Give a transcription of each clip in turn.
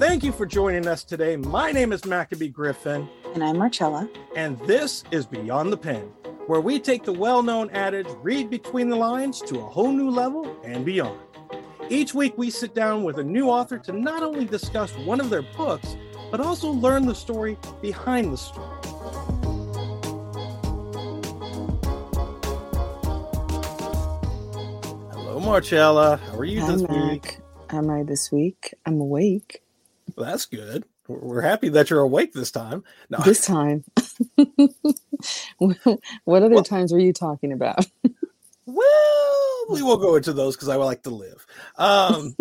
Thank you for joining us today. My name is Maccabee Griffin, And I'm Marcella. and this is Beyond the Pen, where we take the well known adage, read between the lines, to a whole new level and beyond. Each week, we sit down with a new author to not only discuss one of their books, but also learn the story behind the story. Hello, Marcella. How are you Hi, this Mac. week? How am I this week? I'm awake Well, that's good. We're happy that you're awake this time. No, this time. what other Well- times were you talking about? Well, we will go into those because I would like to live. Um,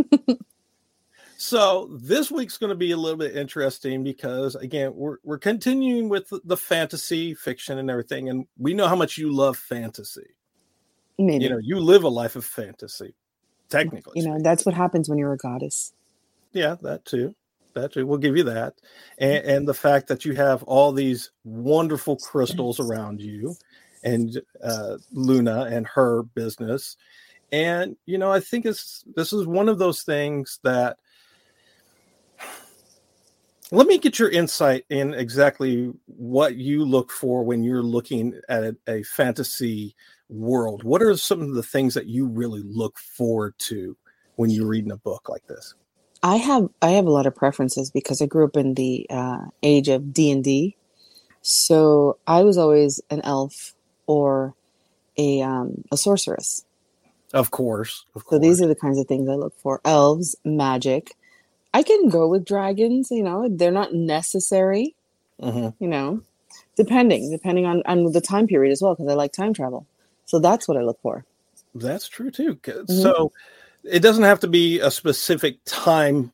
so this week's going to be a little bit interesting because again, we're we're continuing with the, the fantasy fiction and everything, and we know how much you love fantasy. Maybe. You know, you live a life of fantasy, technically. You know, that's what happens when you're a goddess. yeah, that too. Too. We'll give you that, and, and the fact that you have all these wonderful crystals around you, and uh, Luna and her business, and you know, I think it's this is one of those things that. Let me get your insight in exactly what you look for when you're looking at a, a fantasy world. What are some of the things that you really look forward to when you're reading a book like this? I have I have a lot of preferences because I grew up in the uh, age of D and D, so I was always an elf or a um, a sorceress. Of course, of So these are the kinds of things I look for: elves, magic. I can go with dragons. You know, they're not necessary. Mhm. You know, depending depending on on the time period as well, because I like time travel. So that's what I look for. That's true too. Mhm. So it doesn't have to be a specific time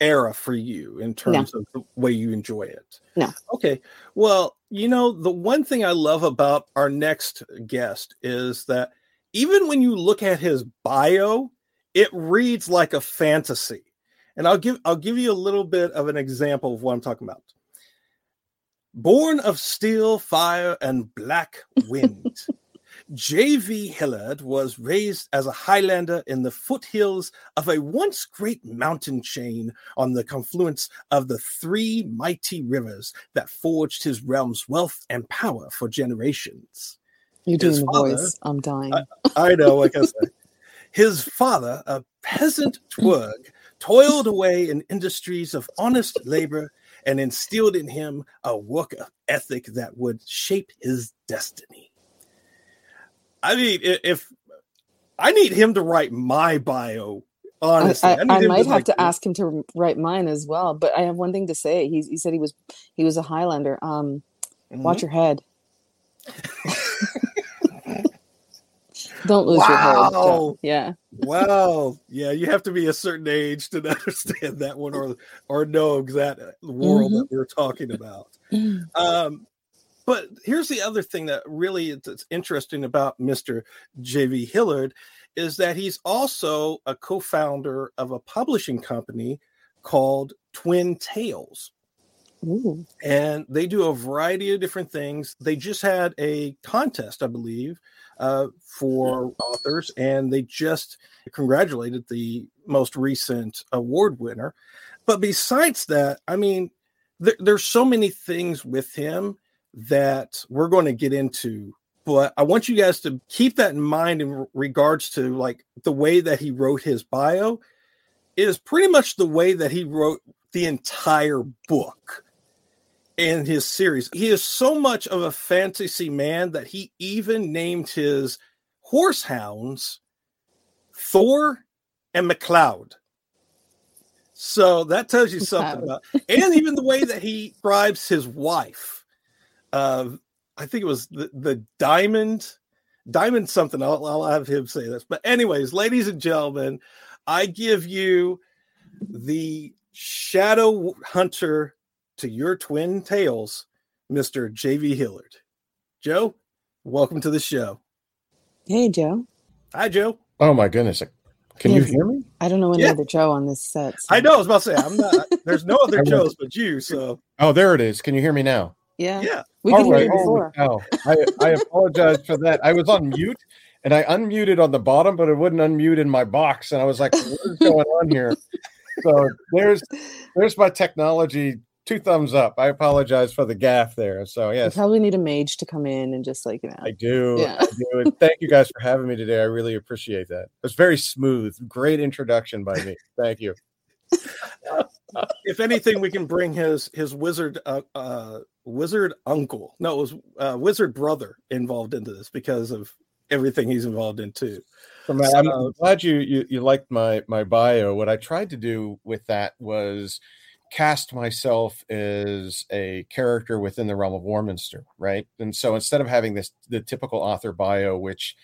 era for you in terms of the way you enjoy it. No. Okay. Well, you know, the one thing I love about our next guest is that even when you look at his bio, it reads like a fantasy. And I'll give I'll give you a little bit of an example of what I'm talking about. Born of steel, fire, and black wind. J.V. Hilliard was raised as a Highlander in the foothills of a once great mountain chain on the confluence of the three mighty rivers that forged his realm's wealth and power for generations. You're doing His the father- voice. I'm dying. I know, like I said. His father, a peasant twerg, toiled away in industries of honest labor and instilled in him a work of ethic that would shape his destiny. I mean, if I need him to write my bio, I, honestly, I, need I him might have like, to ask him to write mine as well. But I have one thing to say. He, he said he was he was a Highlander. Um, Mhm. watch your head. Don't lose your head. Wow. Yeah. wow yeah you have to be a certain age to understand that one or or know that world that we're talking about um but here's the other thing that really is interesting about mr jv hilliard is that he's also a co-founder of a publishing company called twin tales Ooh. and they do a variety of different things. They just had a contest, I believe, uh, for authors, and they just congratulated the most recent award winner. But besides that, I mean, there, there's so many things with him that we're going to get into. But I want you guys to keep that in mind in regards to like the way that he wrote his bio is pretty much the way that he wrote the entire book in his series. He is so much of a fantasy man that he even named his horse hounds Thor and McLeod. So that tells you something about, and even the way that he describes his wife. Uh, I think it was the, the diamond, diamond something. I'll, I'll have him say this. But, anyways, ladies and gentlemen, I give you the shadow hunter to your twin tails, Mr. JV Hilliard. Joe, welcome to the show. Hey, Joe. Hi, Joe. Oh my goodness. Can you hear me? I don't know any Yeah. other Joe on this set. so- I know I was about to say I'm not there's no other Joes but you. So Oh, there it is. Can you hear me now? Yeah. yeah. We All could hear you Holy before. cow. I, I apologize for that. I was on mute and I unmuted on the bottom, but it wouldn't unmute in my box. And I was like, what is going on here? so there's there's my technology. Two thumbs up. I apologize for the gaff there. So You yes, probably need a mage to come in and just like you know. I do. Yeah. I do. And thank you guys for having me today. I really appreciate that. It's very smooth. Great introduction by me. Thank you. if anything, we can bring his his wizard uh, uh wizard uncle. No, it was uh, wizard brother involved into this because of everything he's involved in too. So, Matt, I'm glad you, you you liked my my bio. What I tried to do with that was cast myself as a character within the realm of Warminster, right? And so instead of having this the typical author bio, which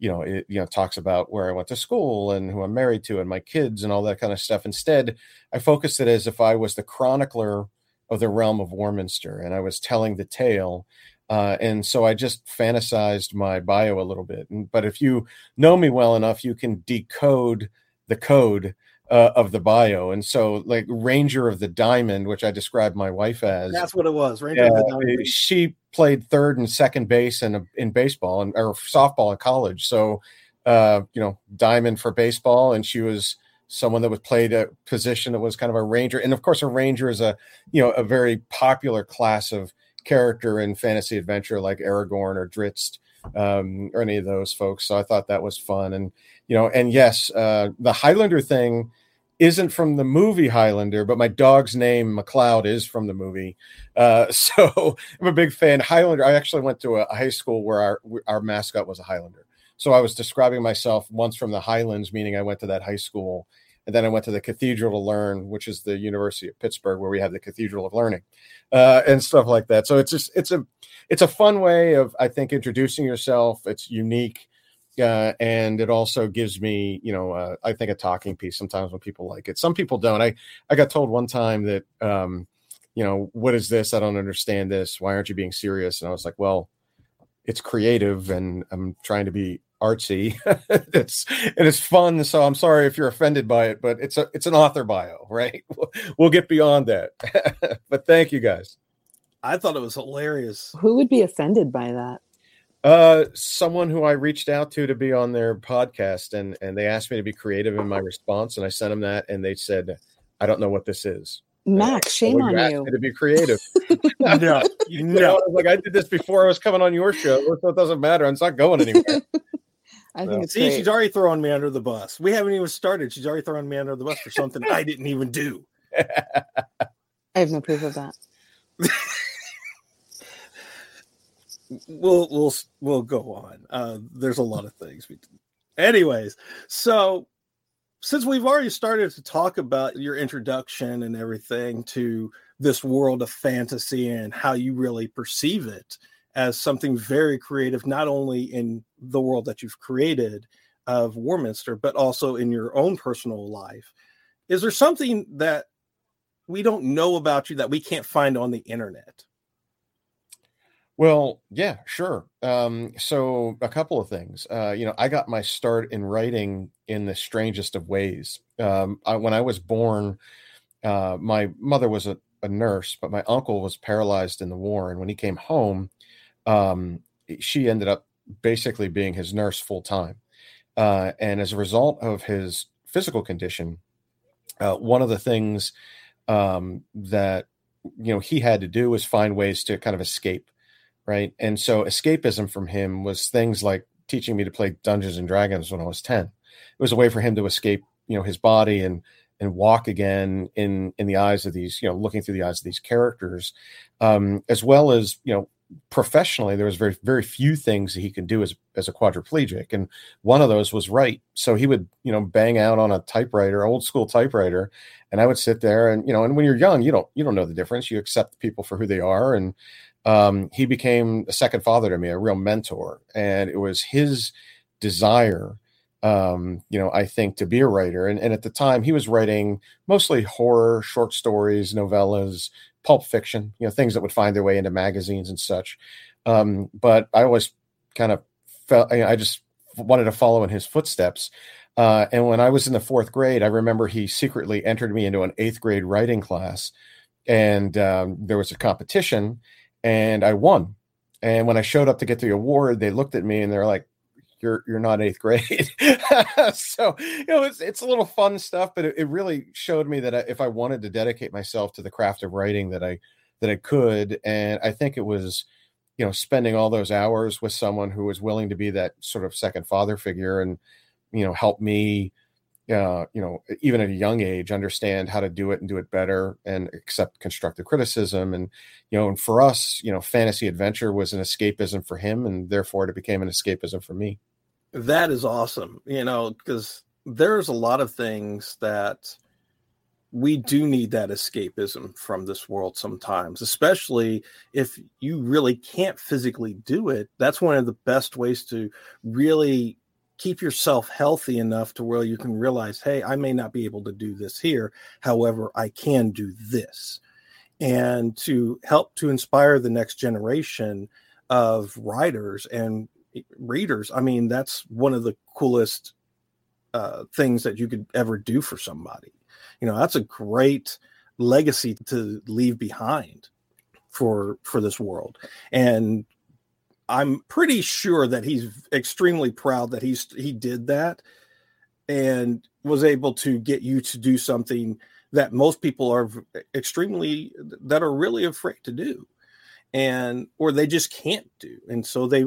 you know it you know talks about where I went to school and who I'm married to and my kids and all that kind of stuff, instead I focused it as if I was the chronicler of the realm of Warminster and I was telling the tale. Uh, and so I just fantasized my bio a little bit. And, but if you know me well enough, you can decode the code uh, of the bio. And so, like Ranger of the Diamond, which I described my wife as, That's what it was. Ranger yeah, of the Diamond. she played third and second base in in baseball and or softball in college. So, uh, you know, diamond for baseball, and she was someone that was played a position that was kind of a ranger. And of course, a ranger is a you know a very popular class of character in fantasy adventure, like Aragorn or Drizzt. Um, or any of those folks. So I thought that was fun. And, you know, and yes, uh, the Highlander thing isn't from the movie Highlander, but my dog's name McLeod is from the movie. Uh, so I'm a big fan. Highlander. I actually went to a high school where our our mascot was a Highlander. So I was describing myself once from the Highlands, meaning I went to that high school, and then I went to the Cathedral to Learn, which is the University of Pittsburgh, where we have the Cathedral of Learning, uh, and stuff like that. So it's just it's a it's a fun way of I think introducing yourself. It's unique uh, and it also gives me, you know, uh, I think a talking piece sometimes when people like it. Some people don't. I I got told one time that, um, you know, what is this? I don't understand this. Why aren't you being serious? And I was like, well, it's creative, and I'm trying to be artsy. it's and it's fun. So I'm sorry if you're offended by it, but it's a it's an author bio, right? We'll, we'll get beyond that. but thank you guys. I thought it was hilarious. Who would be offended by that? Uh, someone who I reached out to to be on their podcast, and and they asked me to be creative in my response, and I sent them that, and they said, "I don't know what this is." Max, shame Well, on you. to be creative. No, You know, I was like I did this before I was coming on your show, so it doesn't matter. It's not going anywhere. I think it's See, great. she's already throwing me under the bus. We haven't even started. She's already throwing me under the bus for something I didn't even do. I have no proof of that. We'll we'll we'll go on. Uh, there's a lot of things. We, anyways, so since we've already started to talk about your introduction and everything to this world of fantasy and how you really perceive it as something very creative, not only in the world that you've created of Warminster, but also in your own personal life, is there something that we don't know about you that we can't find on the internet? Well, yeah, sure. Um, so a couple of things. Uh, you know, I got my start in writing in the strangest of ways. Um, I, when I was born, uh, my mother was a, a nurse, but my uncle was paralyzed in the war, and when he came home, um, she ended up basically being his nurse full time. Uh, and as a result of his physical condition, uh, one of the things um, that you know he had to do was find ways to kind of escape right? And so escapism from him was things like teaching me to play Dungeons and Dragons when I was 10. It was a way for him to escape, you know, his body and and walk again in in the eyes of these, you know, looking through the eyes of these characters, um, as well as you know, professionally, there was very very few things that he could do as as a quadriplegic, and one of those was write. So he would, you know, bang out on a typewriter, old school typewriter, and I would sit there and you know, and when you're young, you don't you don't know the difference. You accept people for who they are, and um, he became a second father to me, a real mentor, and it was his desire um you know i think to be a writer. And, and at the time he was writing mostly horror short stories novellas pulp fiction you know things that would find their way into magazines and such. Um but i always kind of felt i just wanted to follow in his footsteps. Uh and when i was in the fourth grade i remember he secretly entered me into an eighth grade writing class. And um, there was a competition and i won. And when i showed up to get the award they looked at me and they're like you're you're not eighth grade. so you know it's it's a little fun stuff, but it, it really showed me that if I wanted to dedicate myself to the craft of writing, that I that I could, and I think it was you know spending all those hours with someone who was willing to be that sort of second father figure and you know help me uh, you know, even at a young age, understand how to do it and do it better and accept constructive criticism. And, you know, and for us, you know, fantasy adventure was an escapism for him, and therefore it became an escapism for me. That is awesome, you know, because there's a lot of things that we do need that escapism from this world sometimes, especially if you really can't physically do it. That's one of the best ways to really keep yourself healthy enough to where you can realize, hey, I may not be able to do this here. However, I can do this. And to help to inspire the next generation of writers and readers, I mean, that's one of the coolest uh, things that you could ever do for somebody. You know, that's a great legacy to leave behind for for this world and I'm pretty sure that he's extremely proud that he's he did that and was able to get you to do something that most people are extremely that are really afraid to do and or they just can't do and so they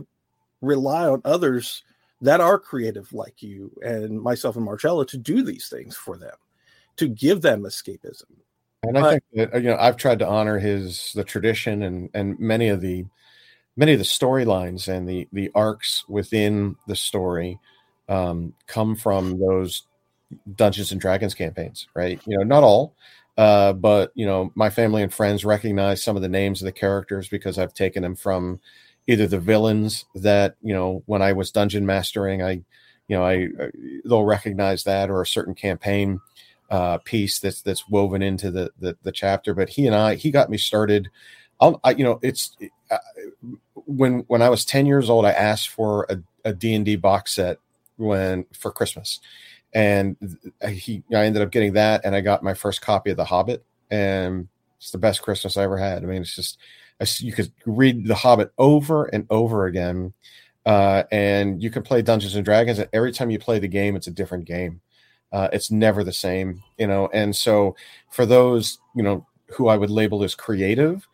rely on others that are creative like you and myself and Marcella to do these things for them to give them escapism and I but, think that you know I've tried to honor his the tradition and and many of the many of the storylines and the the arcs within the story um, come from those Dungeons and Dragons campaigns, right? You know, not all, uh, but you know, my family and friends recognize some of the names of the characters because I've taken them from either the villains that you know when I was dungeon mastering, I, you know, I they'll recognize that or a certain campaign uh, piece that's that's woven into the, the the chapter. But he and I, he got me started. I'll, I, you know, it's uh, when when I was 10 years old, I asked for a, a D&D box set when for Christmas. And he I ended up getting that and I got my first copy of The Hobbit and it's the best Christmas I ever had. I mean, it's just you could read The Hobbit over and over again. Uh, and you can play Dungeons and Dragons, and every time you play the game, it's a different game. Uh, it's never the same, you know. And so, for those, you know, who I would label as creative,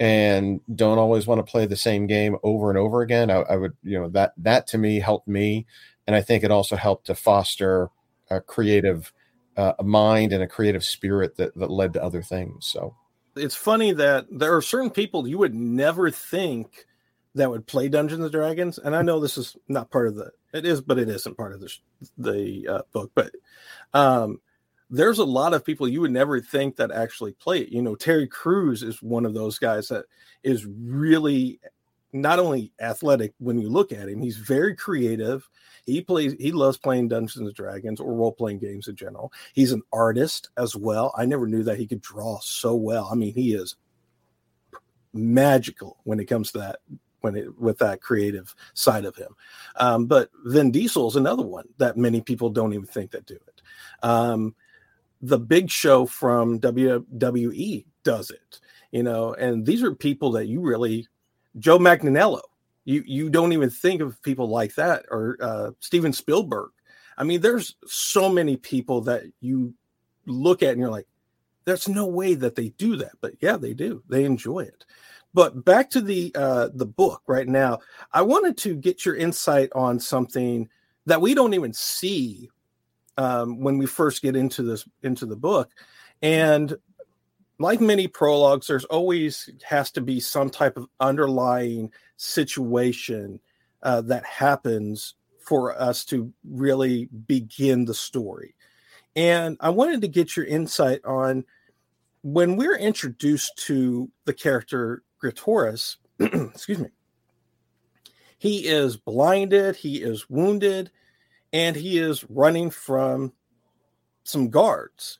and don't always want to play the same game over and over again. I, I, would, you know, that that to me helped me, and I think it also helped to foster a creative uh, mind and a creative spirit that that led to other things. So it's funny that there are certain people you would never think that would play Dungeons and Dragons, and I know this is not part of the it is, but it isn't part of the the uh, book, but um there's a lot of people you would never think that actually play it. You know, Terry Crews is one of those guys that is really not only athletic when you look at him, he's very creative. He plays, he loves playing Dungeons and Dragons or role playing games in general. He's an artist as well. I never knew that he could draw so well. I mean, he is magical when it comes to that when it with that creative side of him. Um, but Vin Diesel is another one that many people don't even think that do it. Um, the big show from WWE does it, you know, and these are people that you really, Joe Manganiello, you you don't even think of people like that, or uh, Steven Spielberg. I mean, there's so many people that you look at and you're like, there's no way that they do that, but yeah, they do. They enjoy it. But back to the uh, the book right now, I wanted to get your insight on something that we don't even see um, when we first get into this into the book and like many prologues there's always has to be some type of underlying situation uh, that happens for us to really begin the story and i wanted to get your insight on when we're introduced to the character Gritoris, excuse me he is blinded he is wounded and he is running from some guards.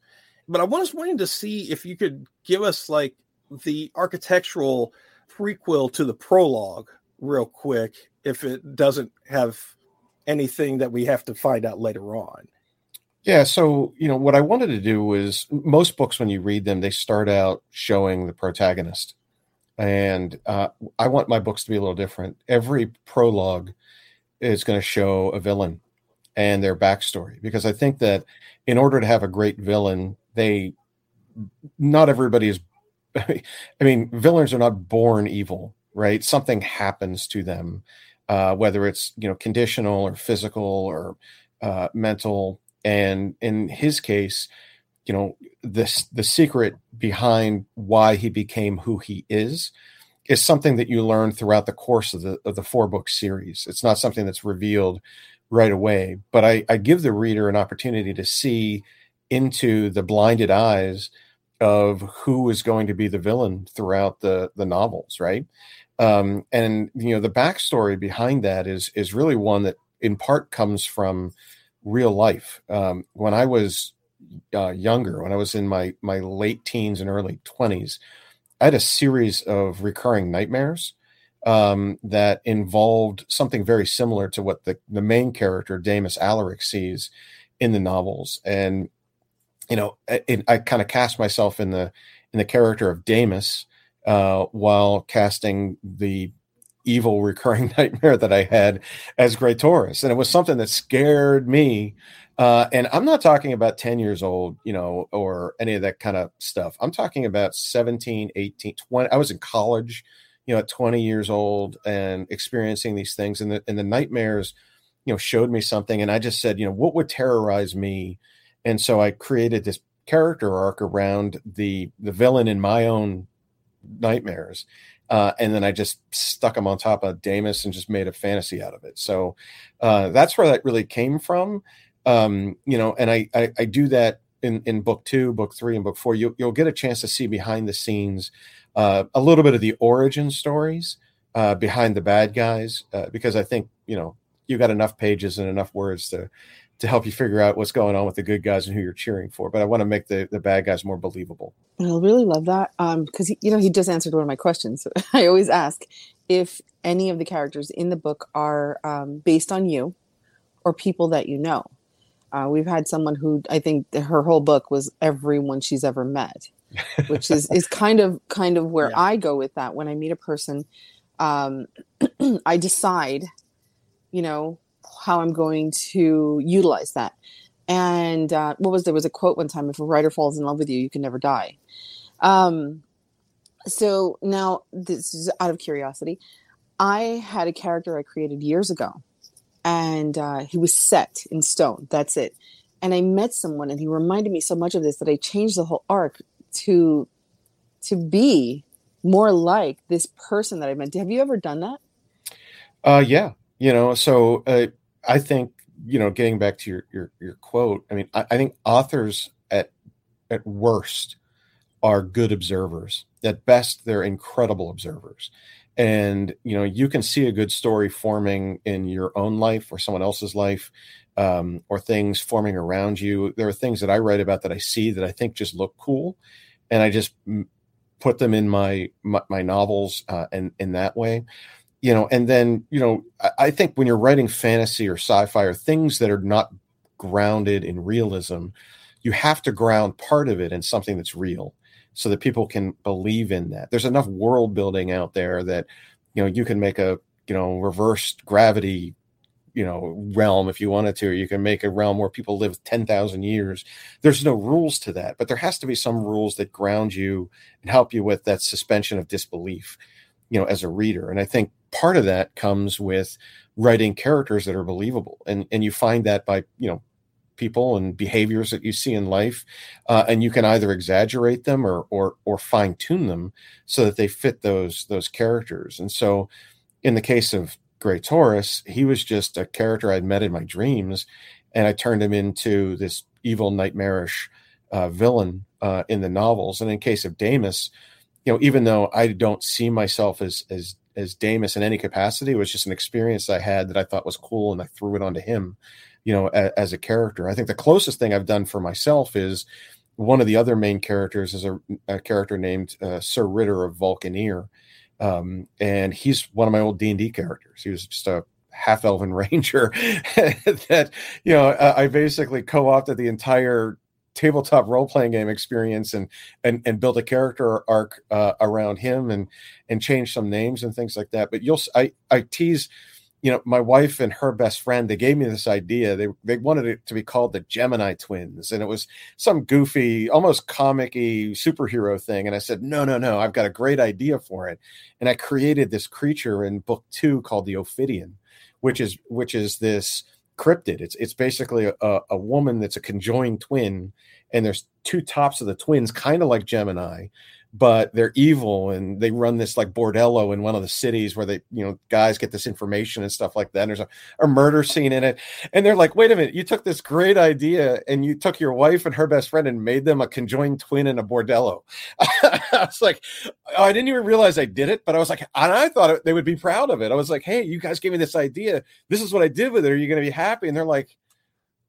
But I was wanting to see if you could give us like the architectural prequel to the prologue real quick, if it doesn't have anything that we have to find out later on. Yeah, so you know what I wanted to do was most books when you read them they start out showing the protagonist, and uh, I want my books to be a little different. Every prologue is going to show a villain and their backstory because I think that in order to have a great villain, they not everybody is. I mean, villains are not born evil, right? Something happens to them, uh, whether it's you know conditional or physical or uh, mental. And in his case, you know this the secret behind why he became who he is is something that you learn throughout the course of the of the four book series. It's not something that's revealed right away, but I, I give the reader an opportunity to see into the blinded eyes of who is going to be the villain throughout the the novels, right? Um, and you know the backstory behind that is is really one that in part comes from real life. Um, when I was uh, younger, when I was in my my late teens and early twenties, I had a series of recurring nightmares um, that involved something very similar to what the, the main character, Daemus Alacar, sees in the novels. And, you know, it, I kind of cast myself in the in the character of Daemus uh, while casting the evil recurring nightmare that I had as Taurus. And it was something that scared me uh, and I'm not talking about 10 years old, you know, or any of that kind of stuff. I'm talking about 17, 18, 20. I was in college, you know, at 20 years old and experiencing these things. And the, and the nightmares, you know, showed me something. And I just said, you know, what would terrorize me? And so I created this character arc around the the villain in my own nightmares. Uh, and then I just stuck him on top of Daemus and just made a fantasy out of it. So uh, that's where that really came from um, you know, and I, I, I do that in in book two, book three, and book four. You, you'll get a chance to see behind the scenes uh, a little bit of the origin stories uh, behind the bad guys, uh, because I think you know you got enough pages and enough words to to help you figure out what's going on with the good guys and who you're cheering for. But I want to make the the bad guys more believable. I really love that because um, you know he just answered one of my questions. I always ask if any of the characters in the book are um, based on you or people that you know. Uh, we've had someone who I think her whole book was everyone she's ever met, which is is kind of kind of where yeah. I go with that. When I meet a person, um, I decide, you know, how I'm going to utilize that. And uh, what was there was a quote one time: "If a writer falls in love with you, you can never die." Um, so now this is out of curiosity. I had a character I created years ago and uh, he was set in stone. That's it. And I met someone, and he reminded me so much of this that I changed the whole arc to to be more like this person that I met. Have you ever done that? Uh, yeah. You know, so uh, I think you know, getting back to your your, your quote. I mean, I, I think authors at at worst are good observers. At best, they're incredible observers and you know you can see a good story forming in your own life or someone else's life um, or things forming around you there are things that i write about that i see that i think just look cool and i just put them in my my, my novels uh, and in that way you know and then you know I, think when you're writing fantasy or sci-fi or things that are not grounded in realism you have to ground part of it in something that's real so that people can believe in that. There's enough world building out there that you know you can make a you know reversed gravity you know realm if you wanted to you can make a realm where people live 10,000 years there's no rules to that but there has to be some rules that ground you and help you with that suspension of disbelief you know as a reader and i think part of that comes with writing characters that are believable and and you find that by you know people and behaviors that you see in life, uh, and you can either exaggerate them or or or fine tune them so that they fit those those characters. And so, in the case of Gray Taurus, he was just a character I'd met in my dreams, and I turned him into this evil, nightmarish uh, villain uh, in the novels. And in case of Daemus, you know, even though I don't see myself as as as Daemus in any capacity, it was just an experience I had that I thought was cool, and I threw it onto him you know, a, as a character. I think the closest thing I've done for myself is one of the other main characters is a, a character named uh, Sir Ritter of Vulcaneer, um, and he's one of my old D and D characters. He was just a half elven ranger that you know I basically co-opted the entire tabletop role-playing game experience and and and built a character arc uh, around him and and changed some names and things like that but you'll i i tease you know, my wife and her best friend, they gave me this idea. They they wanted it to be called the Gemini twins. And it was some goofy, almost comic-y superhero thing. And I said, no, no, no, I've got a great idea for it. And I created this creature in book two called the Ophidian, which is which is this cryptid. It's it's basically a, a woman that's a conjoined twin, and there's two tops of the twins, kind of like Gemini, but they're evil and they run this like bordello in one of the cities where they you know guys get this information and stuff like that and there's a, a murder scene in it. And they're like wait a minute you took this great idea and you took your wife and her best friend and made them a conjoined twin in a bordello. I was like oh, i didn't even realize i did it but i was like and i thought they would be proud of it. I was like hey you guys gave me this idea. This is what i did with it. Are you going to be happy? And they're like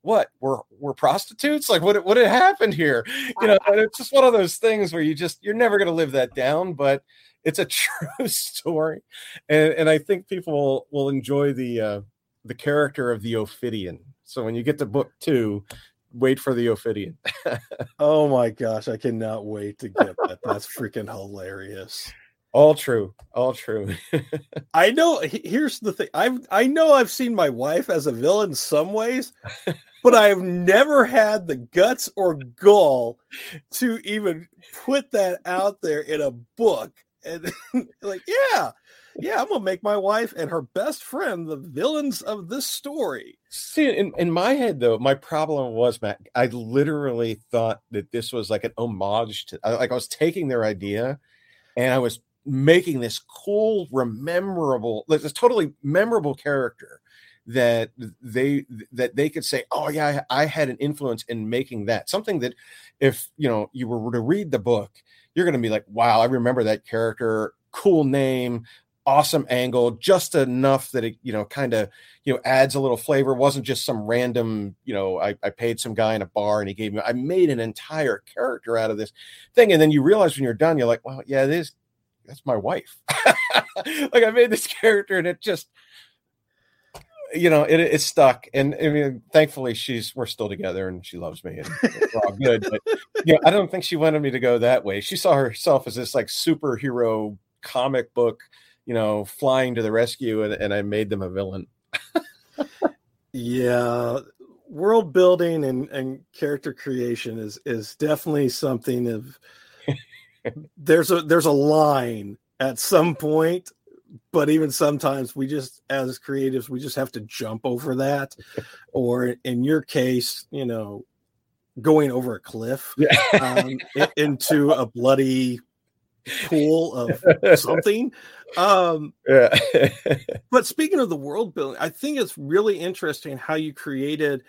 what we're we're prostitutes? Like what what had happened here? You know and it's just one of those things where you just you're never going to live that down but it's a true story. And and i think people will, will enjoy the uh the character of the ophidian. So when you get to book two wait for the ophidian. Oh my gosh i cannot wait to get that. That's freaking hilarious. All true all true. I know here's the thing i've i know i've seen my wife as a villain some ways but i've never had the guts or gall to even put that out there in a book. And like yeah yeah i'm gonna make my wife and her best friend the villains of this story. See in, in my head though my problem was matt i literally thought that this was like an homage to like i was taking their idea and i was making this cool, rememberable, like this totally memorable character that they that they could say, "Oh yeah, I, I had an influence in making that." Something that, if you know, you were to read the book, you're going to be like, "Wow, I remember that character. Cool name." awesome angle just enough that it you know kind of you know adds a little flavor it wasn't just some random you know I, I paid some guy in a bar and he gave me i made an entire character out of this thing and then you realize when you're done you're like well yeah this that's my wife. like I made this character and it just you know it, it stuck. And i mean thankfully she's we're still together and she loves me and we're all good. But you know i don't think she wanted me to go that way. She saw herself as this like superhero comic book you know flying to the rescue and, and i made them a villain. Yeah. World building and, and character creation is is definitely something of there's a there's a line at some point but even sometimes we just as creatives we just have to jump over that. Or in your case you know going over a cliff um, into a bloody pool of something. Um yeah. but speaking of the world building i think it's really interesting how you created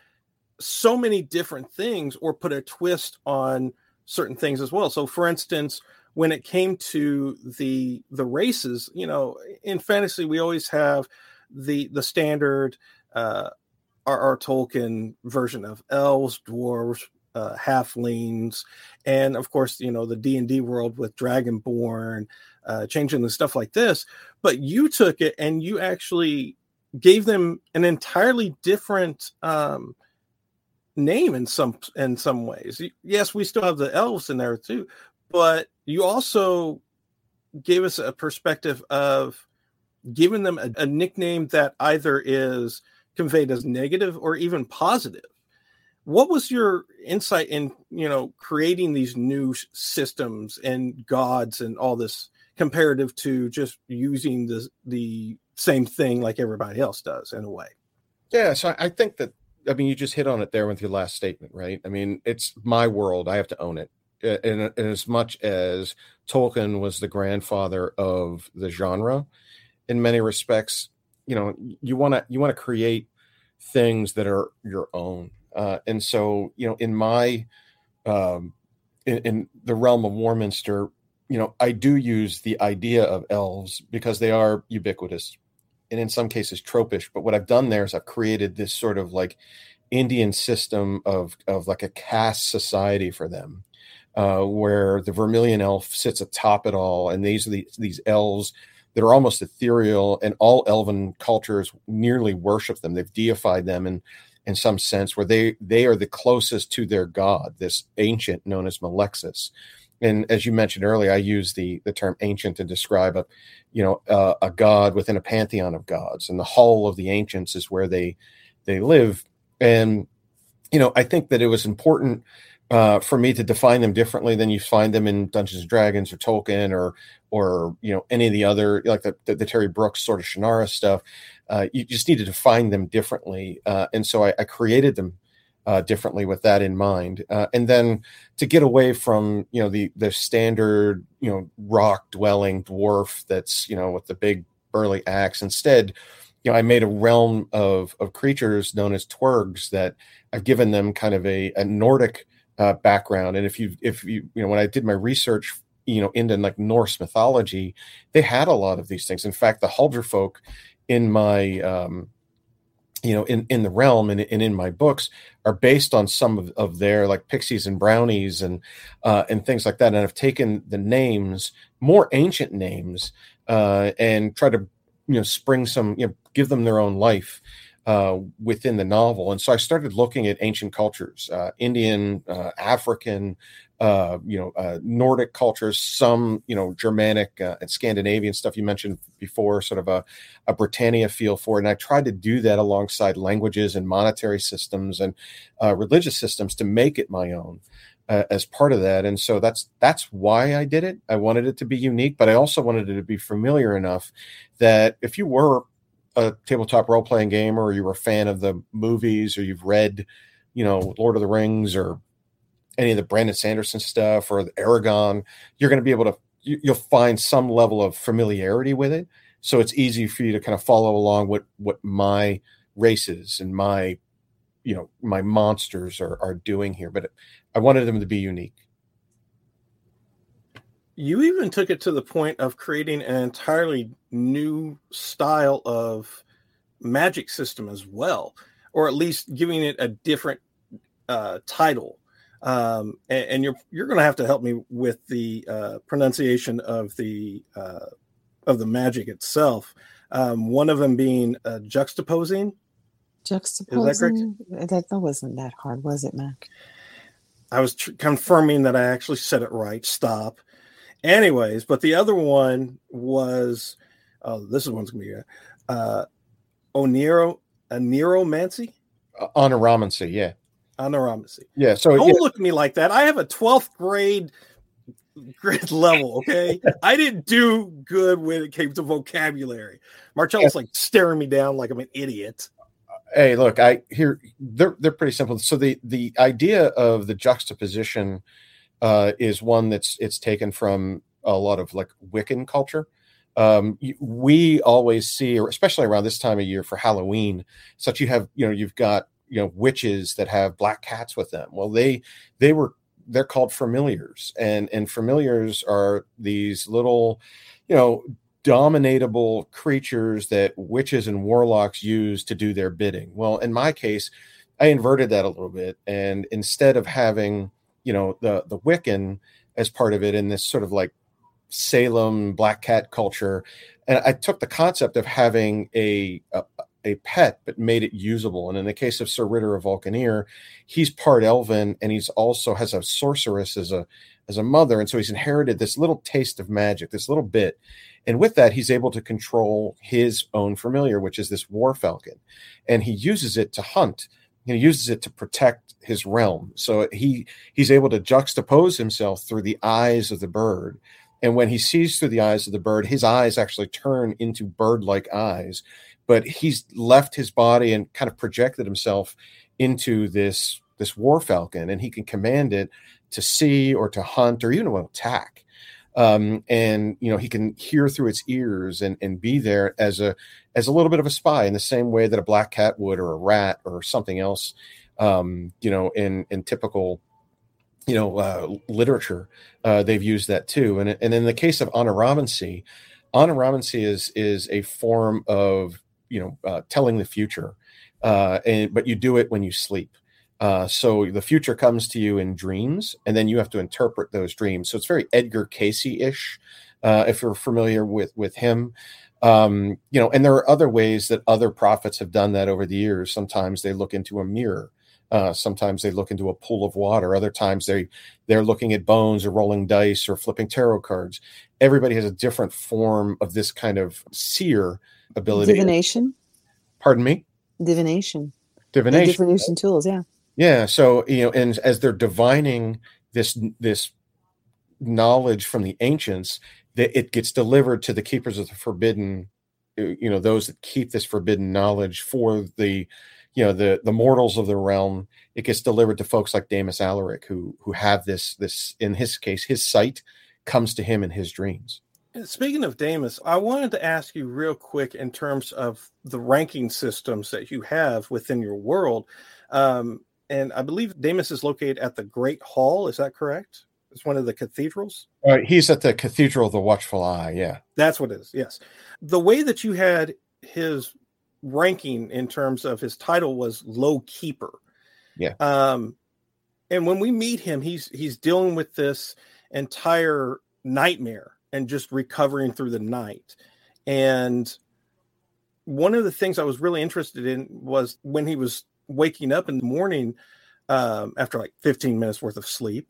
so many different things or put a twist on certain things as well. So, for instance, when it came to the the races, you know, in fantasy we always have the the standard uh, our, Tolkien version of elves, dwarves, uh, halflings, and of course, you know, the D and D world with Dragonborn, uh, changing the stuff like this. But you took it and you actually gave them an entirely different um, name in some in some ways. Yes, we still have the elves in there too, but you also gave us a perspective of giving them a, a nickname that either is conveyed as negative or even positive. What was your insight in you know creating these new systems and gods and all this comparative to just using the the same thing like everybody else does in a way? Yeah, so I think that I mean, you just hit on it there with your last statement, right? I mean, it's my world. I have to own it. And, and as much as Tolkien was the grandfather of the genre, in many respects, you know, you want to you want to create things that are your own. Uh, and so, you know, in my um, in, in the realm of Warminster, you know, I do use the idea of elves because they are ubiquitous and in some cases tropish. But what I've done there is I've created this sort of like Indian system of of like a caste society for them, uh, where the Vermilion elf sits atop it all, and these are the, these elves that are almost ethereal, and all elven cultures nearly worship them. They've deified them in in some sense, where they they are the closest to their god, this ancient known as Malexis. and as you mentioned earlier, I use the the term ancient to describe a, you know, uh, a god within a pantheon of gods, and the hall of the ancients is where they they live. And you know, I think that it was important uh, for me to define them differently than you find them in Dungeons and Dragons or Tolkien or or you know any of the other like the, the, the Terry Brooks sort of Shannara stuff. Uh, you just need to define them differently, uh, and so I, I created them uh, differently with that in mind. Uh, and then to get away from you know the the standard you know rock dwelling dwarf that's you know with the big burly axe. Instead, you know I made a realm of of creatures known as twergs that I've given them kind of a, a Nordic uh, background. And if you if you you know when I did my research you know into like Norse mythology, they had a lot of these things. In fact, the Huldra folk in my um, you know in in the realm and, and in my books are based on some of, of their like pixies and brownies and uh, and things like that and i've taken the names more ancient names uh, and try to you know spring some you know give them their own life uh, within the novel and so i started looking at ancient cultures uh, indian uh, african uh, you know, uh, Nordic cultures, some, you know, Germanic uh, and Scandinavian stuff you mentioned before, sort of a, a Britannia feel for it. And I tried to do that alongside languages and monetary systems and uh, religious systems to make it my own. As part of that, and so that's that's why I did it. I wanted it to be unique, but I also wanted it to be familiar enough that if you were a tabletop role playing game, or you were a fan of the movies, or you've read, you know, Lord of the Rings, or any of the Brandon Sanderson stuff or the Eragon, you're going to be able to you, will find some level of familiarity with it. So it's easy for you to kind of follow along what what my races and my you know my monsters are are doing here. But I wanted them to be unique. You even took it to the point of creating an entirely new style of magic system as well, or at least giving it a different uh, title um, and, and, you're you're going to have to help me with the uh, pronunciation of the uh, of the magic itself. Um, one of them being uh, juxtaposing. Juxtaposing. That, that, that wasn't that hard, was it, Mac? I was tr- confirming that I actually said it right. Stop. Anyways, but the other one was. Oh, this one's gonna be a uh, Onero Oneiromancy. Uh, Oneiromancy, yeah Oneiromancy. Yeah. So don't yeah. look at me like that. I have a 12th grade grade level. Okay. I didn't do good when it came to vocabulary. Marcello's yeah. like staring me down like I'm an idiot. Hey, look, I here they're they're pretty simple. So the the idea of the juxtaposition uh, is one that's it's taken from a lot of like Wiccan culture. Um, we always see, or especially around this time of year for Halloween, such you have you know you've got you know witches that have black cats with them well they they were they're called familiars and and familiars are these little you know dominatable creatures that witches and warlocks use to do their bidding well in my case i inverted that a little bit and instead of having you know the the wiccan as part of it in this sort of like salem black cat culture and i took the concept of having a, a a pet but made it usable. And in the case of Sir Ritter of Vulcaneer, he's part elven and he's also has a sorceress as a as a mother, and so he's inherited this little taste of magic, this little bit. And with that, he's able to control his own familiar, which is this war falcon, and he uses it to hunt. He uses it to protect his realm. So he he's able to juxtapose himself through the eyes of the bird. And when he sees through the eyes of the bird, his eyes actually turn into bird-like eyes but he's left his body and kind of projected himself into this this war falcon and he can command it to see or to hunt or even to attack um, and you know he can hear through its ears and, and be there as a as a little bit of a spy in the same way that a black cat would or a rat or something else um, you know in in typical you know uh, literature uh, they've used that too. And, and in the case of oneiromancy oneiromancy is is a form of you know uh, telling the future uh, and but you do it when you sleep. Uh, so the future comes to you in dreams and then you have to interpret those dreams. So it's very edgar Cayce ish, uh, if you're familiar with with him um, you know and there are other ways that other prophets have done that over the years sometimes they look into a mirror Uh, sometimes they look into a pool of water. Other times they they're looking at bones or rolling dice or flipping tarot cards. Everybody has a different form of this kind of seer ability. Divination. Pardon me. Divination. Divination. divination tools. Yeah. Yeah. So you know, and as they're divining this this knowledge from the ancients, that it gets delivered to the keepers of the forbidden uh, you know those that keep this forbidden knowledge for the you know the the mortals of the realm it gets delivered to folks like Daemus Alacar who who have this this in his case his sight comes to him in his dreams. Speaking of Daemus I wanted to ask you real quick in terms of the ranking systems that you have within your world. Um, and I believe Daemus is located at the Great Hall is that correct it's one of the cathedrals. Uh, he's at the Cathedral of the Watchful Eye. Yeah, that's what it is. Yes, the way that you had his ranking in terms of his title was low keeper. Yeah. Um, and when we meet him, he's he's dealing with this entire nightmare and just recovering through the night. And one of the things I was really interested in was when he was waking up in the morning um, after like 15 minutes worth of sleep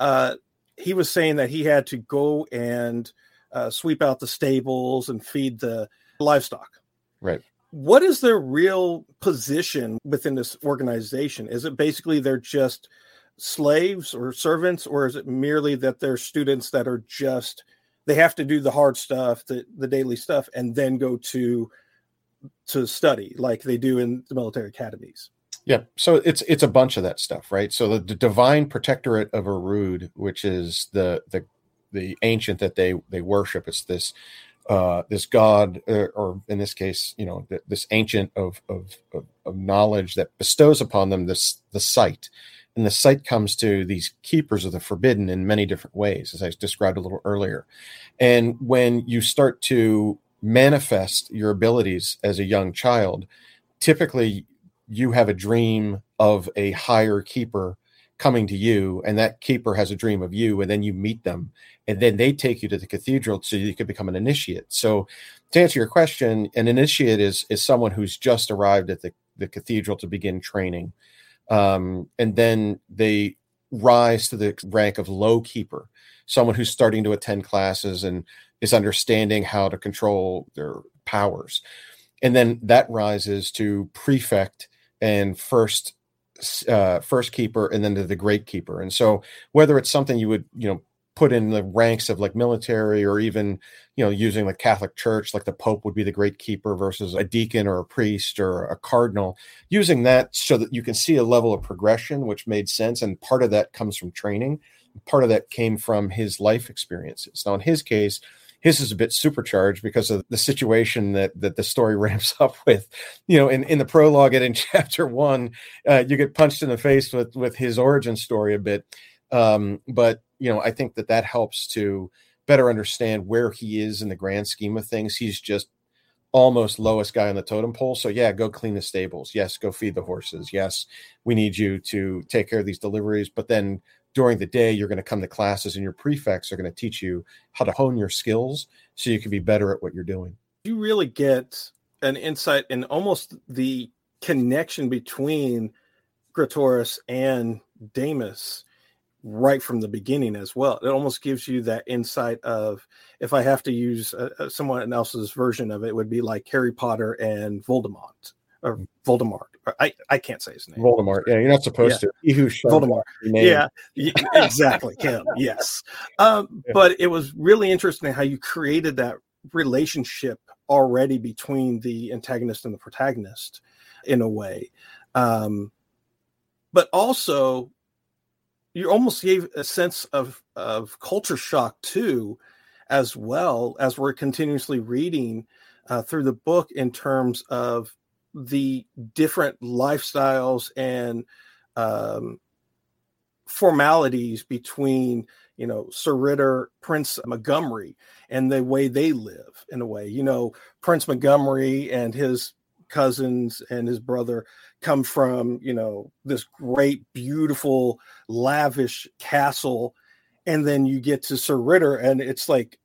uh, he was saying that he had to go and uh, sweep out the stables and feed the livestock. Right. What is their real position within this organization? Is it basically they're just slaves or servants, or is it merely that they're students that are just they have to do the hard stuff, the, the daily stuff, and then go to to study like they do in the military academies? Yeah, so it's it's a bunch of that stuff, right? So the, the divine protectorate of Arud, which is the the the ancient that they they worship, it's this uh, this god, uh, or in this case, you know, this ancient of, of, of of knowledge that bestows upon them this the sight, and the sight comes to these keepers of the forbidden in many different ways, as I described a little earlier. And when you start to manifest your abilities as a young child, typically you have a dream of a higher keeper coming to you and that keeper has a dream of you and then you meet them and then they take you to the cathedral so you can become an initiate. So to answer your question an initiate is is someone who's just arrived at the, the cathedral to begin training um, and then they rise to the rank of low keeper someone who's starting to attend classes and is understanding how to control their powers. And then that rises to prefect and first uh, first keeper and then to the great keeper. And so whether it's something you would, you know, put in the ranks of like military or even, you know, using the Catholic Church, like the Pope would be the great keeper versus a deacon or a priest or a cardinal, using that so that you can see a level of progression, which made sense. And part of that comes from training. Part of that came from his life experiences. Now, in his case, his is a bit supercharged because of the situation that that the story ramps up with. You know, in, in the prologue and in chapter one, uh, you get punched in the face with with his origin story a bit. Um, but you know, I think that that helps to better understand where he is in the grand scheme of things. He's just almost lowest guy on the totem pole. So yeah, go clean the stables. Yes, go feed the horses. Yes, we need you to take care of these deliveries. But then during the day you're going to come to classes and your prefects are going to teach you how to hone your skills so you can be better at what you're doing you really get an insight in almost the connection between Gratoris and Daemus right from the beginning as well. It almost gives you that insight of if I have to use uh, someone else's version of it, it would be like Harry Potter and Voldemort or. Voldemort. I, I can't say his name. Voldemort. Yeah, you're not supposed yeah. to. Who Voldemort. Yeah, exactly. Him. Yes. Um, yeah. But it was really interesting how you created that relationship already between the antagonist and the protagonist in a way. Um, but also, you almost gave a sense of, of culture shock too, as well as we're continuously reading uh, through the book in terms of the different lifestyles and um, formalities between you know Sir Ritter, Prince Montgomery, and the way they live in a way. You know, Prince Montgomery and his cousins and his brother come from you know this great, beautiful, lavish castle, and then you get to Sir Ritter, and it's like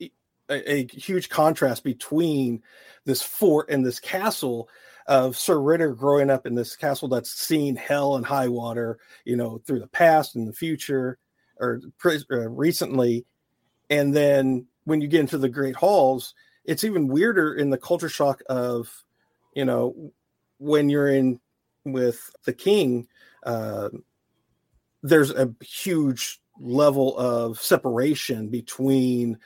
a, a huge contrast between this fort and this castle of Sir Ritter growing up in this castle that's seen hell and high water, you know, through the past and the future, or uh, recently, and then when you get into the Great Halls, it's even weirder in the culture shock of, you know, when you're in with the king. Uh, there's a huge level of separation between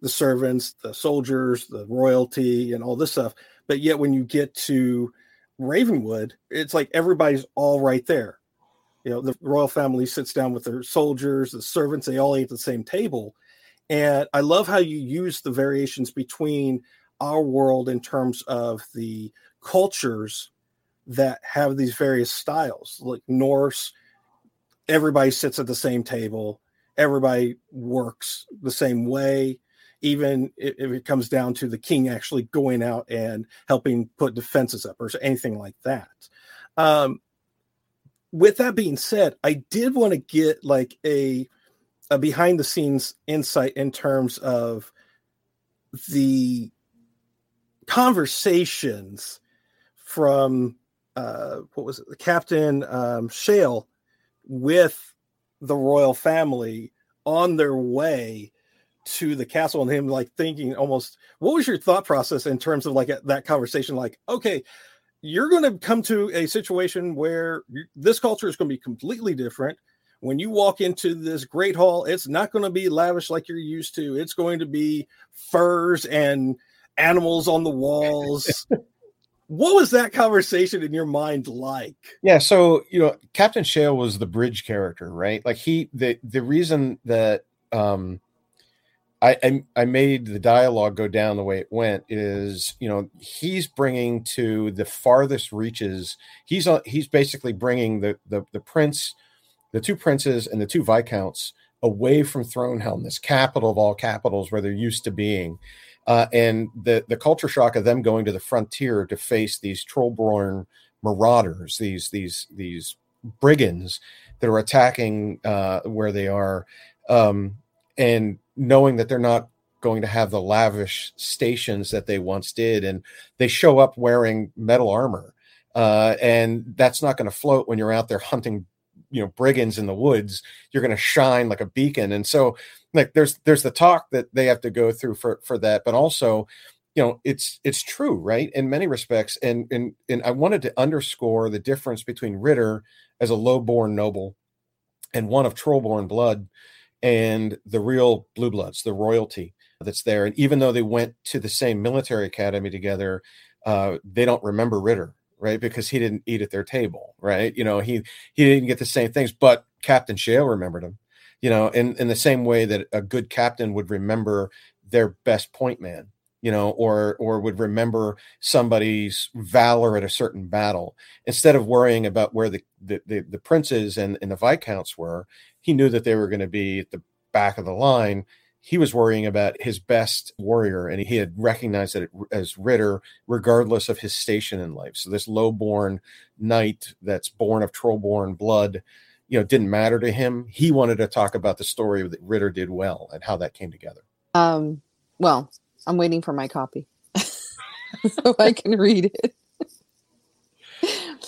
the servants, the soldiers, the royalty, and all this stuff. But yet, when you get to Ravenwood, it's like everybody's all right there. You know, the royal family sits down with their soldiers, the servants, they all eat at the same table. And I love how you use the variations between our world in terms of the cultures that have these various styles, like Norse, everybody sits at the same table, everybody works the same way even if it comes down to the king actually going out and helping put defenses up or anything like that. Um, with that being said, I did want to get like a, a behind the scenes insight in terms of the conversations from uh, what was it, Captain um, Shale with the royal family on their way to the castle and him like thinking almost what was your thought process in terms of like that conversation? Like okay you're going to come to a situation where this culture is going to be completely different. When you walk into this great hall it's not going to be lavish like you're used to. It's going to be furs and animals on the walls. What was that conversation in your mind like? Yeah so you know captain shale was the bridge character right? Like he the the reason that um I, I, I made the dialogue go down the way it went is you know he's bringing to the farthest reaches. He's on he's basically bringing the the the prince the two princes and the two viscounts away from Thronehelm this capital of all capitals where they're used to being uh, and the the culture shock of them going to the frontier to face these trollborn marauders these these these brigands that are attacking uh, where they are. Um, and knowing that they're not going to have the lavish stations that they once did. And they show up wearing metal armor uh, and that's not going to float when you're out there hunting you know brigands in the woods. You're going to shine like a beacon. And so like there's there's the talk that they have to go through for for that. But also you know it's it's true right in many respects. And and and i wanted to underscore the difference between ritter as a low-born noble and one of trollborn blood and the real blue bloods, the royalty that's there. And even though they went to the same military academy together, uh, they don't remember Ritter, right? Because he didn't eat at their table, right? You know, he he didn't get the same things, but Captain Shale remembered him, you know, in, in the same way that a good captain would remember their best point man, you know, or or would remember somebody's valor at a certain battle instead of worrying about where the the, the, the princes and, and the viscounts were he knew that they were going to be at the back of the line. He was worrying about his best warrior, and he had recognized that as Ritter, regardless of his station in life. So this low-born knight that's born of trollborn blood, you know, didn't matter to him. He wanted to talk about the story that Ritter did well and how that came together. Um, well, I'm waiting for my copy so I can read it.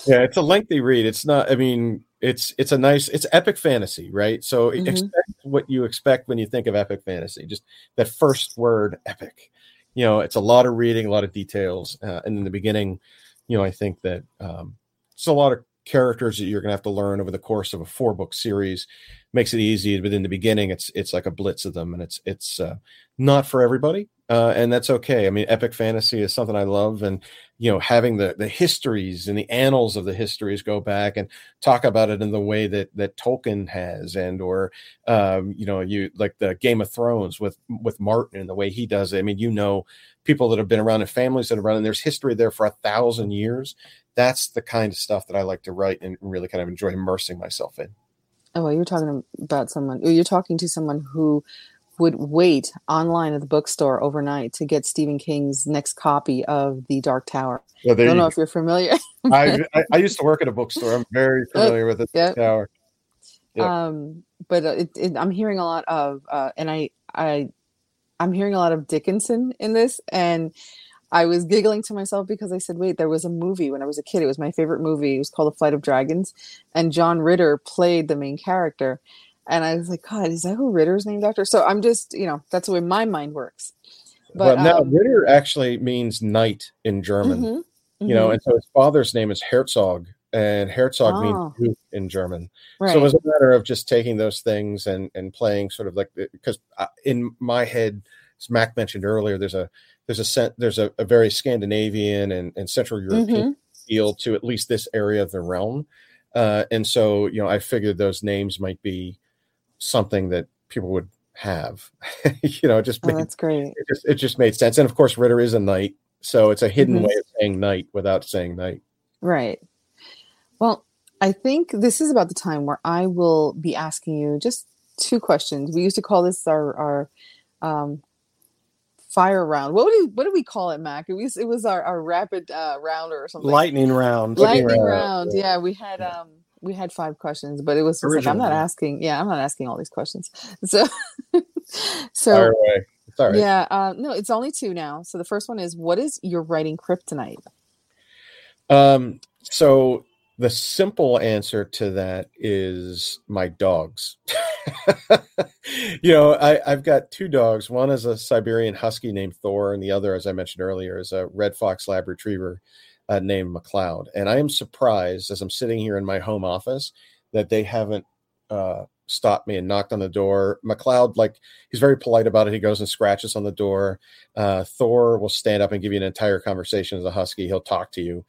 yeah, it's a lengthy read. It's not. I mean, it's it's a nice it's epic fantasy right so mm-hmm. expect what you expect when you think of epic fantasy just that first word epic you know it's a lot of reading a lot of details uh, and in the beginning you know i think that um, it's a lot of characters that you're going to have to learn over the course of a four book series makes it easy but in the beginning it's it's like a blitz of them and it's it's uh, not for everybody uh, and that's okay. I mean, epic fantasy is something I love, and you know, having the the histories and the annals of the histories go back and talk about it in the way that that Tolkien has, and or um, you know, you like the Game of Thrones with with Martin and the way he does it. I mean, you know, people that have been around and families that have run, and there's history there for a thousand years. That's the kind of stuff that I like to write and really kind of enjoy immersing myself in. Oh, well, you're talking about someone. You're talking to someone who would wait online at the bookstore overnight to get Stephen King's next copy of The Dark Tower. I don't know if you're familiar. I, I, I, used to work at a bookstore. I'm very uh, familiar with the yep. Tower. Yep. Um, but uh, it, it, I'm hearing a lot of, uh, and I, I I'm hearing a lot of Dickinson in this, and I was giggling to myself because I said, "Wait, there was a movie when I was a kid. It was my favorite movie. It was called The Flight of Dragons, and John Ritter played the main character." And I was like, "God, is that who Ritter's named after?" So I'm just, you know, that's the way my mind works. But, but now um, Ritter actually means knight in German. Mm-hmm, mm-hmm. You know, mm-hmm. and so his father's name is Herzog, and Herzog oh. means Duke in German. Right. So it was a matter of just taking those things and and playing sort of like because in my head, as Mac mentioned earlier, there's a there's a there's a, a very Scandinavian and, and Central European mm-hmm. feel to at least this area of the realm, uh, and so you know I figured those names might be something that people would have. you know, it just oh, that's great. It just, it just made sense, and of course Ritter is a knight, so it's a hidden mm-hmm. way of saying knight without saying knight. Right. Well, I think this is about the time where I will be asking you just two questions. We used to call this our our um, fire round. What would what did we call it, Mac? It was it was our, our rapid uh, rounder or something. Lightning round. Lightning, Lightning round. round. Yeah. we had um we had five questions, but it was like I'm not asking. Yeah, I'm not asking all these questions. So so Sorry. Yeah, uh, no, it's only two now. So the first one is, what is your writing kryptonite? Um. So the simple answer to that is my dogs. you know, I, have got two dogs. One is a Siberian Husky named Thor, and the other, as I mentioned earlier, is a Red Fox Lab Retriever uh, named McLeod. And I am surprised as I'm sitting here in my home office that they haven't uh, stopped me and knocked on the door. McLeod, like, he's very polite about it. He goes and scratches on the door. Uh, Thor will stand up and give you an entire conversation as a Husky. He'll talk to you.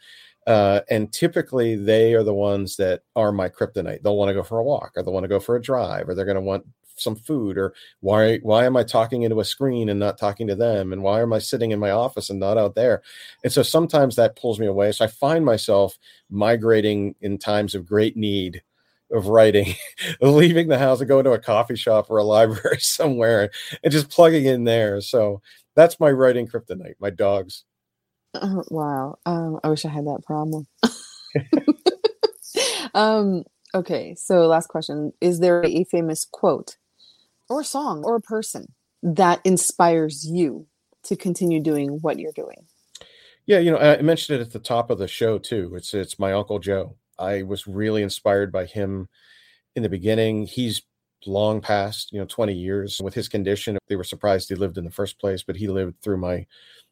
Uh, and typically they are the ones that are my kryptonite. They'll want to go for a walk or they'll want to go for a drive or they're going to want some food or why why am I talking into a screen and not talking to them and why am I sitting in my office and not out there? And so sometimes that pulls me away. So I find myself migrating in times of great need of writing, leaving the house and going to a coffee shop or a library somewhere and just plugging in there. So that's my writing kryptonite, my dogs. Oh, wow. Um, I wish I had that problem. um, okay, so last question. Is there a famous quote or song or person that inspires you to continue doing what you're doing? Yeah, you know, I mentioned it at the top of the show too. It's it's my uncle Joe. I was really inspired by him in the beginning. He's long past, you know, 20 years with his condition. They were surprised he lived in the first place, but he lived through my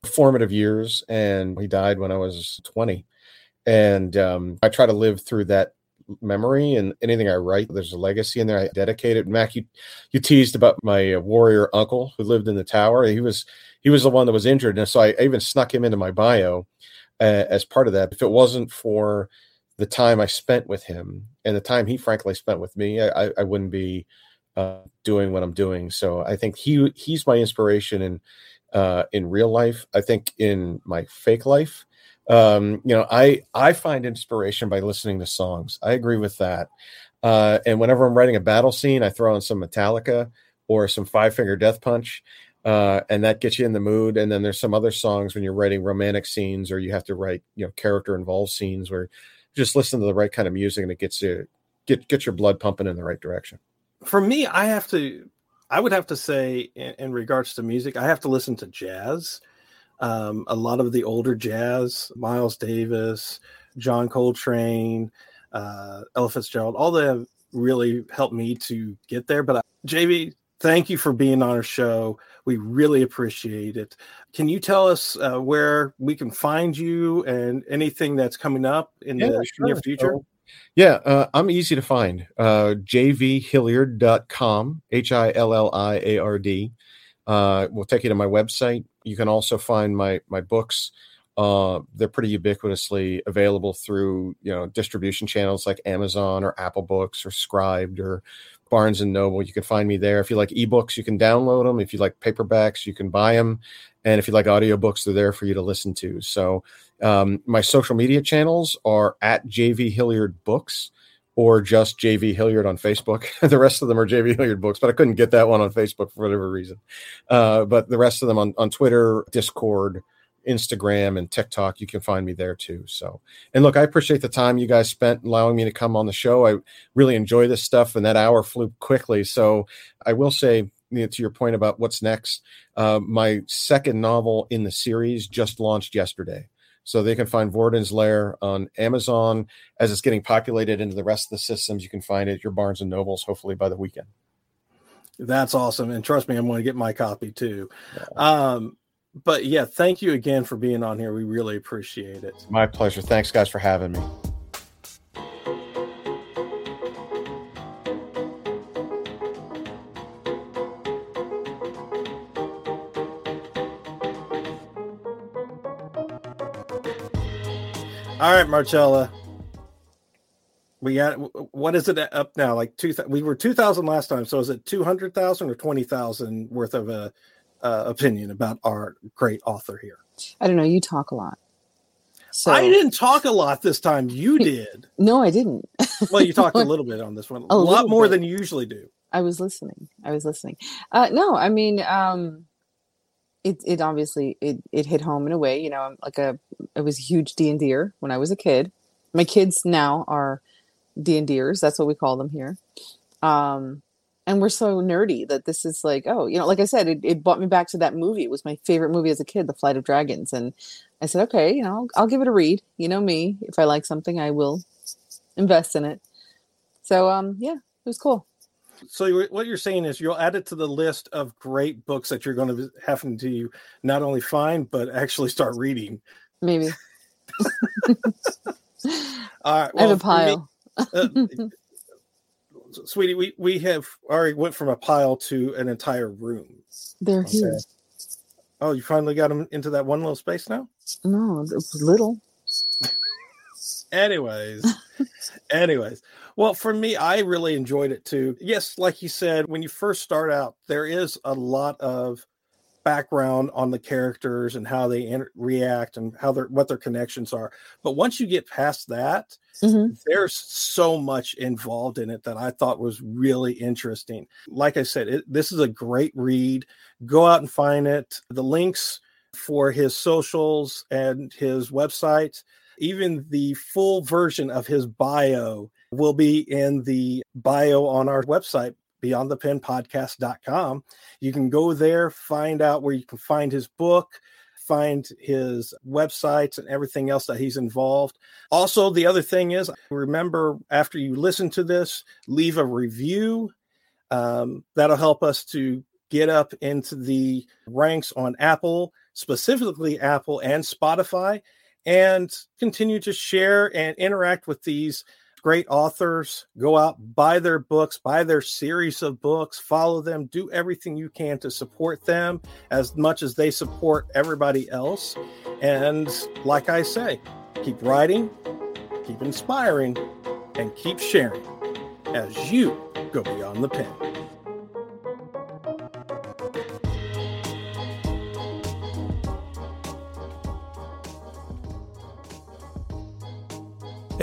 formative years and he died when I was 20. And um, I try to live through that memory and anything I write, there's a legacy in there. I dedicate it. Mac, you, you teased about my uh, warrior uncle who lived in the tower. He was, he was the one that was injured. And so I even snuck him into my bio uh, as part of that. If it wasn't for the time I spent with him and the time he frankly spent with me, I, I wouldn't be uh, doing what I'm doing. So I think he he's my inspiration in uh, in real life. I think in my fake life, um, you know, I I find inspiration by listening to songs. I agree with that. Uh, and whenever I'm writing a battle scene, I throw in some Metallica or some Five Finger Death Punch. Uh, and that gets you in the mood. And then there's some other songs when you're writing romantic scenes or you have to write, you know, character involved scenes where just listen to the right kind of music and it gets you get get your blood pumping in the right direction for me, I have to, I would have to say, in, in regards to music, I have to listen to jazz. Um, a lot of the older jazz, Miles Davis, John Coltrane, uh, Ella Fitzgerald, all that really helped me to get there. But uh, JV, thank you for being on our show. We really appreciate it. Can you tell us uh, where we can find you and anything that's coming up in yeah, the sure. near future? So, yeah, uh, I'm easy to find. Uh, jvhilliard.com, H I L L I A R D. Uh, we'll take you to my website. You can also find my my books. Uh, they're pretty ubiquitously available through you know distribution channels like Amazon or Apple Books or Scribd or Barnes and Noble. You can find me there. If you like ebooks, you can download them. If you like paperbacks, you can buy them. And if you like audiobooks, they're there for you to listen to. So um, my social media channels are at JV Hilliard Books or just JV Hilliard on Facebook. the rest of them are JV Hilliard Books, but I couldn't get that one on Facebook for whatever reason. Uh, but the rest of them on, on Twitter, Discord, Instagram, and TikTok, you can find me there too. So, and look, I appreciate the time you guys spent allowing me to come on the show. I really enjoy this stuff, and that hour flew quickly. So, I will say, you know, to your point about what's next, uh, my second novel in the series just launched yesterday. So they can find Vorodin's Lair on Amazon as it's getting populated into the rest of the systems. You can find it at your Barnes and Nobles, hopefully by the weekend. That's awesome. And trust me, I'm going to get my copy too. Yeah. Um, but yeah, thank you again for being on here. We really appreciate it. My pleasure. Thanks, guys, for having me. All right, Marcella. We got what is it up now? Like two. We were two thousand last time. So is it two hundred thousand or twenty thousand worth of a uh, opinion about our great author here? I don't know. You talk a lot. So I didn't talk a lot this time. You did. No, I didn't. well, you talked a little bit on this one. A, a lot more bit. than you usually do. I was listening. I was listening. Uh, no, I mean, um, it it obviously it it hit home in a way. You know, I'm like a I was a huge D and D'er when I was a kid. My kids now are D and D'ers. That's what we call them here. Um, and we're so nerdy that this is like, oh, you know, like I said, it, it brought me back to that movie. It was my favorite movie as a kid, The Flight of Dragons. And I said, okay, you know, I'll, I'll give it a read. You know me, if I like something, I will invest in it. So, um, yeah, it was cool. So what you're saying is you'll add it to the list of great books that you're going to have to not only find but actually start reading. Maybe. All right. Well, I have a pile. Me, uh, sweetie, we we have already went from a pile to an entire room. They're okay. here. Oh, you finally got them into that one little space now? No, it was little. anyways, anyways. Well, for me, I really enjoyed it too. Yes, like you said, when you first start out, there is a lot of background on the characters and how they inter- react and how their what their connections are. But once you get past that, mm-hmm. there's so much involved in it that I thought was really interesting. Like I said, it, this is a great read. Go out and find it. The links for his socials and his website, even the full version of his bio will be in the bio on our website beyondthepenpodcast.com. You can go there, find out where you can find his book, find his websites and everything else that he's involved. Also, the other thing is remember after you listen to this, leave a review. Um, that'll help us to get up into the ranks on Apple, specifically Apple and Spotify, and continue to share and interact with these great authors. Go out, buy their books, buy their series of books, follow them, do everything you can to support them as much as they support everybody else. And like I say, keep writing, keep inspiring, and keep sharing as you go beyond the pen.